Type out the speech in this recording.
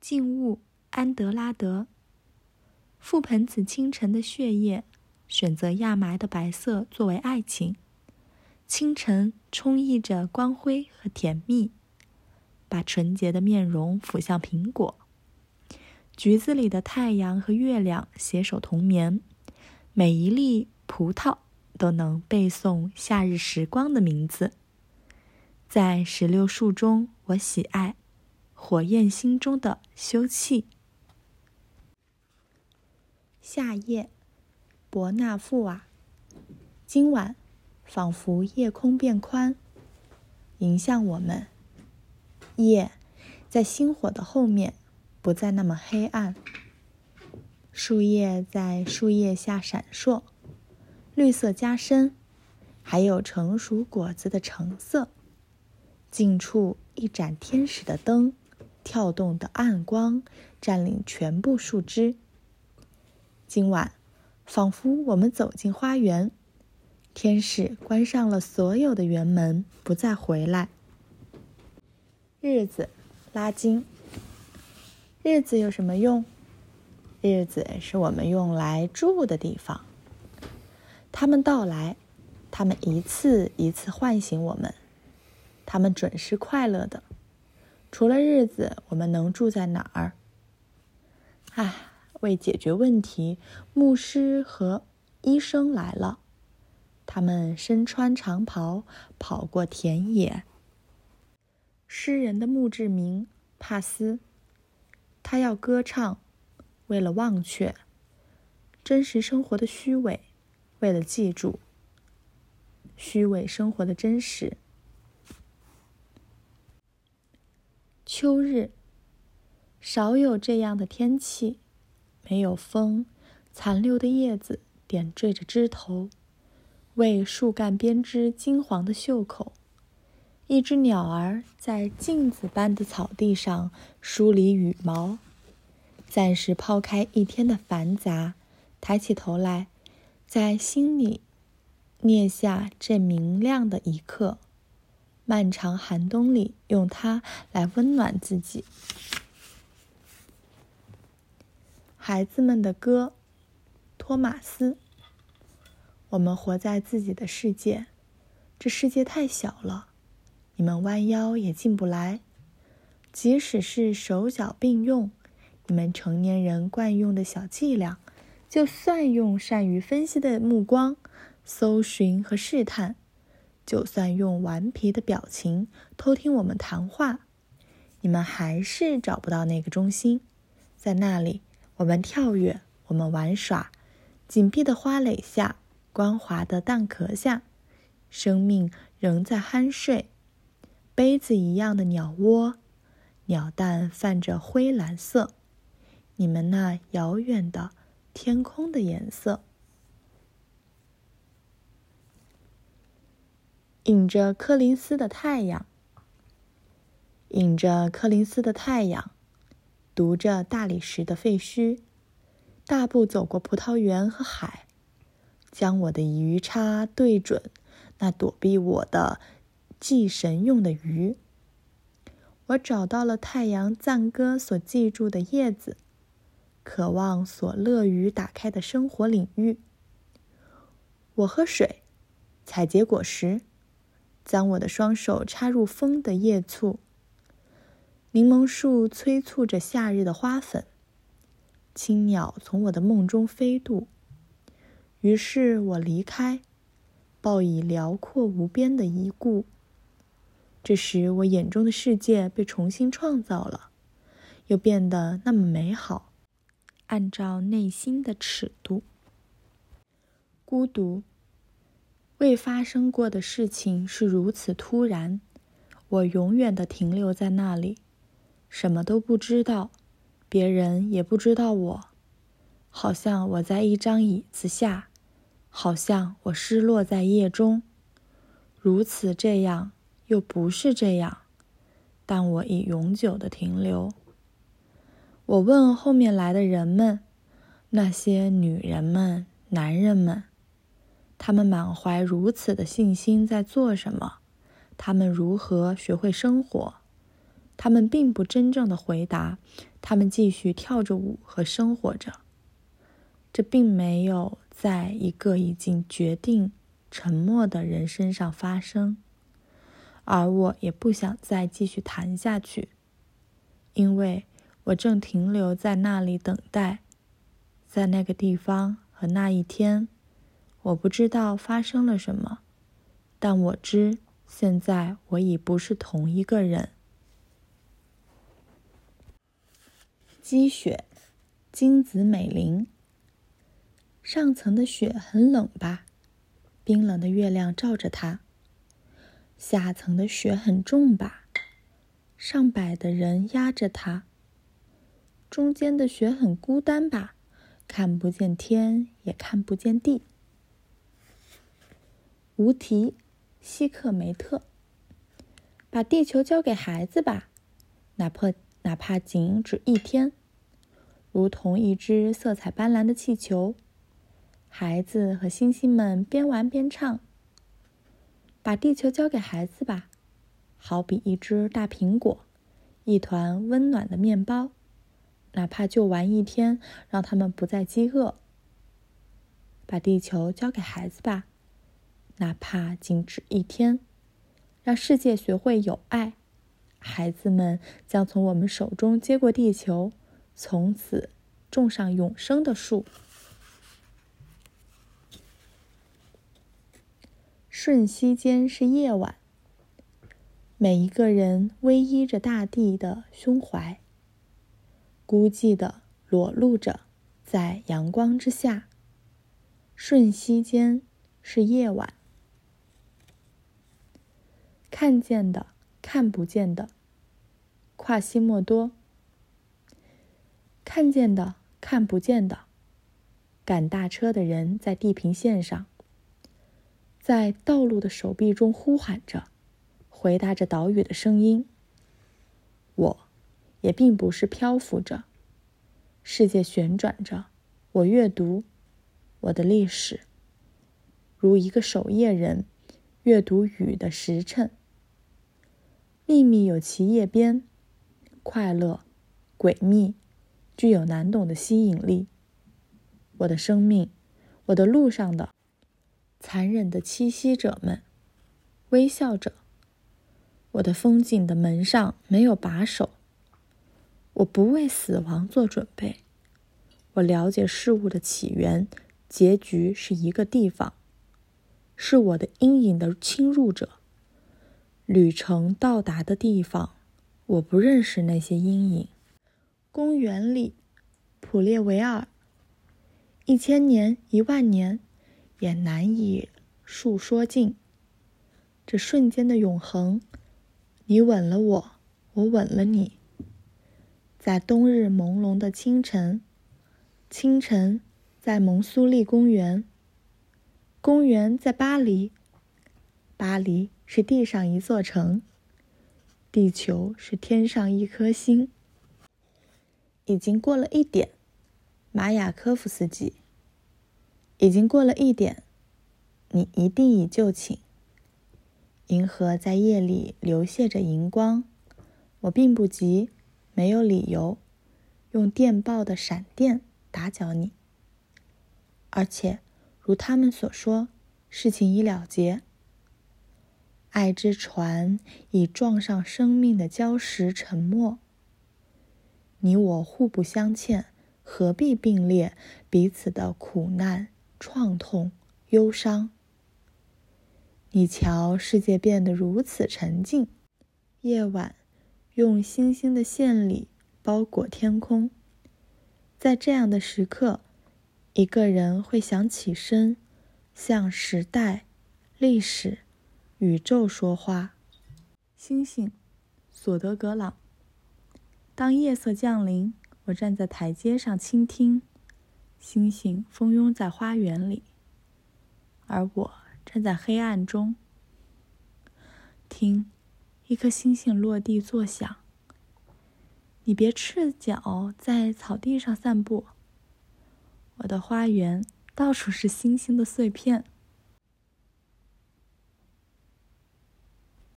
静物安德拉德。覆盆子清晨的血液，选择亚麻的白色作为爱情。清晨充溢着光辉和甜蜜，把纯洁的面容抚向苹果。橘子里的太阳和月亮携手同眠，每一粒葡萄都能背诵夏日时光的名字。在石榴树中，我喜爱火焰心中的休憩。夏夜，伯纳富瓦。今晚，仿佛夜空变宽，迎向我们。夜，在星火的后面。不再那么黑暗。树叶在树叶下闪烁，绿色加深，还有成熟果子的橙色。近处一盏天使的灯，跳动的暗光占领全部树枝。今晚，仿佛我们走进花园，天使关上了所有的园门，不再回来。日子，拉金。日子有什么用？日子是我们用来住的地方。他们到来，他们一次一次唤醒我们，他们准是快乐的。除了日子，我们能住在哪儿？唉，为解决问题，牧师和医生来了。他们身穿长袍，跑过田野。诗人的墓志铭，帕斯。他要歌唱，为了忘却真实生活的虚伪，为了记住虚伪生活的真实。秋日，少有这样的天气，没有风，残留的叶子点缀着枝头，为树干编织金黄的袖口。一只鸟儿在镜子般的草地上梳理羽毛，暂时抛开一天的繁杂，抬起头来，在心里念下这明亮的一刻。漫长寒冬里，用它来温暖自己。孩子们的歌，托马斯。我们活在自己的世界，这世界太小了。你们弯腰也进不来，即使是手脚并用，你们成年人惯用的小伎俩，就算用善于分析的目光搜寻和试探，就算用顽皮的表情偷听我们谈话，你们还是找不到那个中心。在那里，我们跳跃，我们玩耍，紧闭的花蕾下，光滑的蛋壳下，生命仍在酣睡。杯子一样的鸟窝，鸟蛋泛着灰蓝色，你们那遥远的天空的颜色。引着柯林斯的太阳，引着柯林斯的太阳，读着大理石的废墟，大步走过葡萄园和海，将我的鱼叉对准那躲避我的。祭神用的鱼，我找到了太阳赞歌所记住的叶子，渴望所乐于打开的生活领域。我喝水，采结果实，将我的双手插入风的叶簇。柠檬树催促着夏日的花粉，青鸟从我的梦中飞渡。于是我离开，报以辽阔无边的一顾。这时，我眼中的世界被重新创造了，又变得那么美好。按照内心的尺度，孤独，未发生过的事情是如此突然。我永远的停留在那里，什么都不知道，别人也不知道我。好像我在一张椅子下，好像我失落在夜中，如此这样。又不是这样，但我已永久的停留。我问后面来的人们，那些女人们、男人们，他们满怀如此的信心在做什么？他们如何学会生活？他们并不真正的回答，他们继续跳着舞和生活着。这并没有在一个已经决定沉默的人身上发生，而我也不想再继续谈下去，因为我正停留在那里等待，在那个地方和那一天，我不知道发生了什么，但我知现在我已不是同一个人。积雪，金子美玲。上层的雪很冷吧？冰冷的月亮照着它。下层的雪很重吧？上百的人压着它。中间的雪很孤单吧？看不见天，也看不见地。无题，希克梅特。把地球交给孩子吧，哪怕哪怕仅只一天，如同一只色彩斑斓的气球。孩子和星星们边玩边唱。把地球交给孩子吧，好比一只大苹果，一团温暖的面包，哪怕就玩一天，让他们不再饥饿。把地球交给孩子吧，哪怕仅止一天，让世界学会有爱。孩子们将从我们手中接过地球，从此种上永生的树。瞬息间是夜晚。每一个人偎依着大地的胸怀，孤寂的裸露着在阳光之下。瞬息间是夜晚。看见的，看不见的。跨西莫多。看见的，看不见的。赶大车的人在地平线上。在道路的手臂中呼喊着，回答着岛屿的声音。我，也并不是漂浮着。世界旋转着，我阅读我的历史，如一个守夜人阅读雨的时辰。秘密有其叶边，快乐，诡秘，具有难懂的吸引力。我的生命，我的路上的。残忍的栖息者们，微笑着。我的风景的门上没有把手。我不为死亡做准备。我了解事物的起源，结局是一个地方，是我的阴影的侵入者。旅程到达的地方，我不认识那些阴影。公园里，普列维尔。一千年，一万年。也难以述说尽这瞬间的永恒。你吻了我，我吻了你。在冬日朦胧的清晨，清晨在蒙苏利公园，公园在巴黎，巴黎是地上一座城，地球是天上一颗星。已经过了一点，马雅科夫斯基。已经过了一点，你一定已就寝。银河在夜里流泻着荧光，我并不急，没有理由用电报的闪电打搅你。而且，如他们所说，事情已了结。爱之船已撞上生命的礁石，沉没。你我互不相欠，何必并列彼此的苦难？创痛、忧伤。你瞧，世界变得如此沉静。夜晚用星星的线里包裹天空。在这样的时刻，一个人会想起身，向时代、历史、宇宙说话。星星，索德格朗。当夜色降临，我站在台阶上倾听。星星蜂拥在花园里，而我站在黑暗中，听一颗星星落地作响。你别赤脚在草地上散步。我的花园到处是星星的碎片。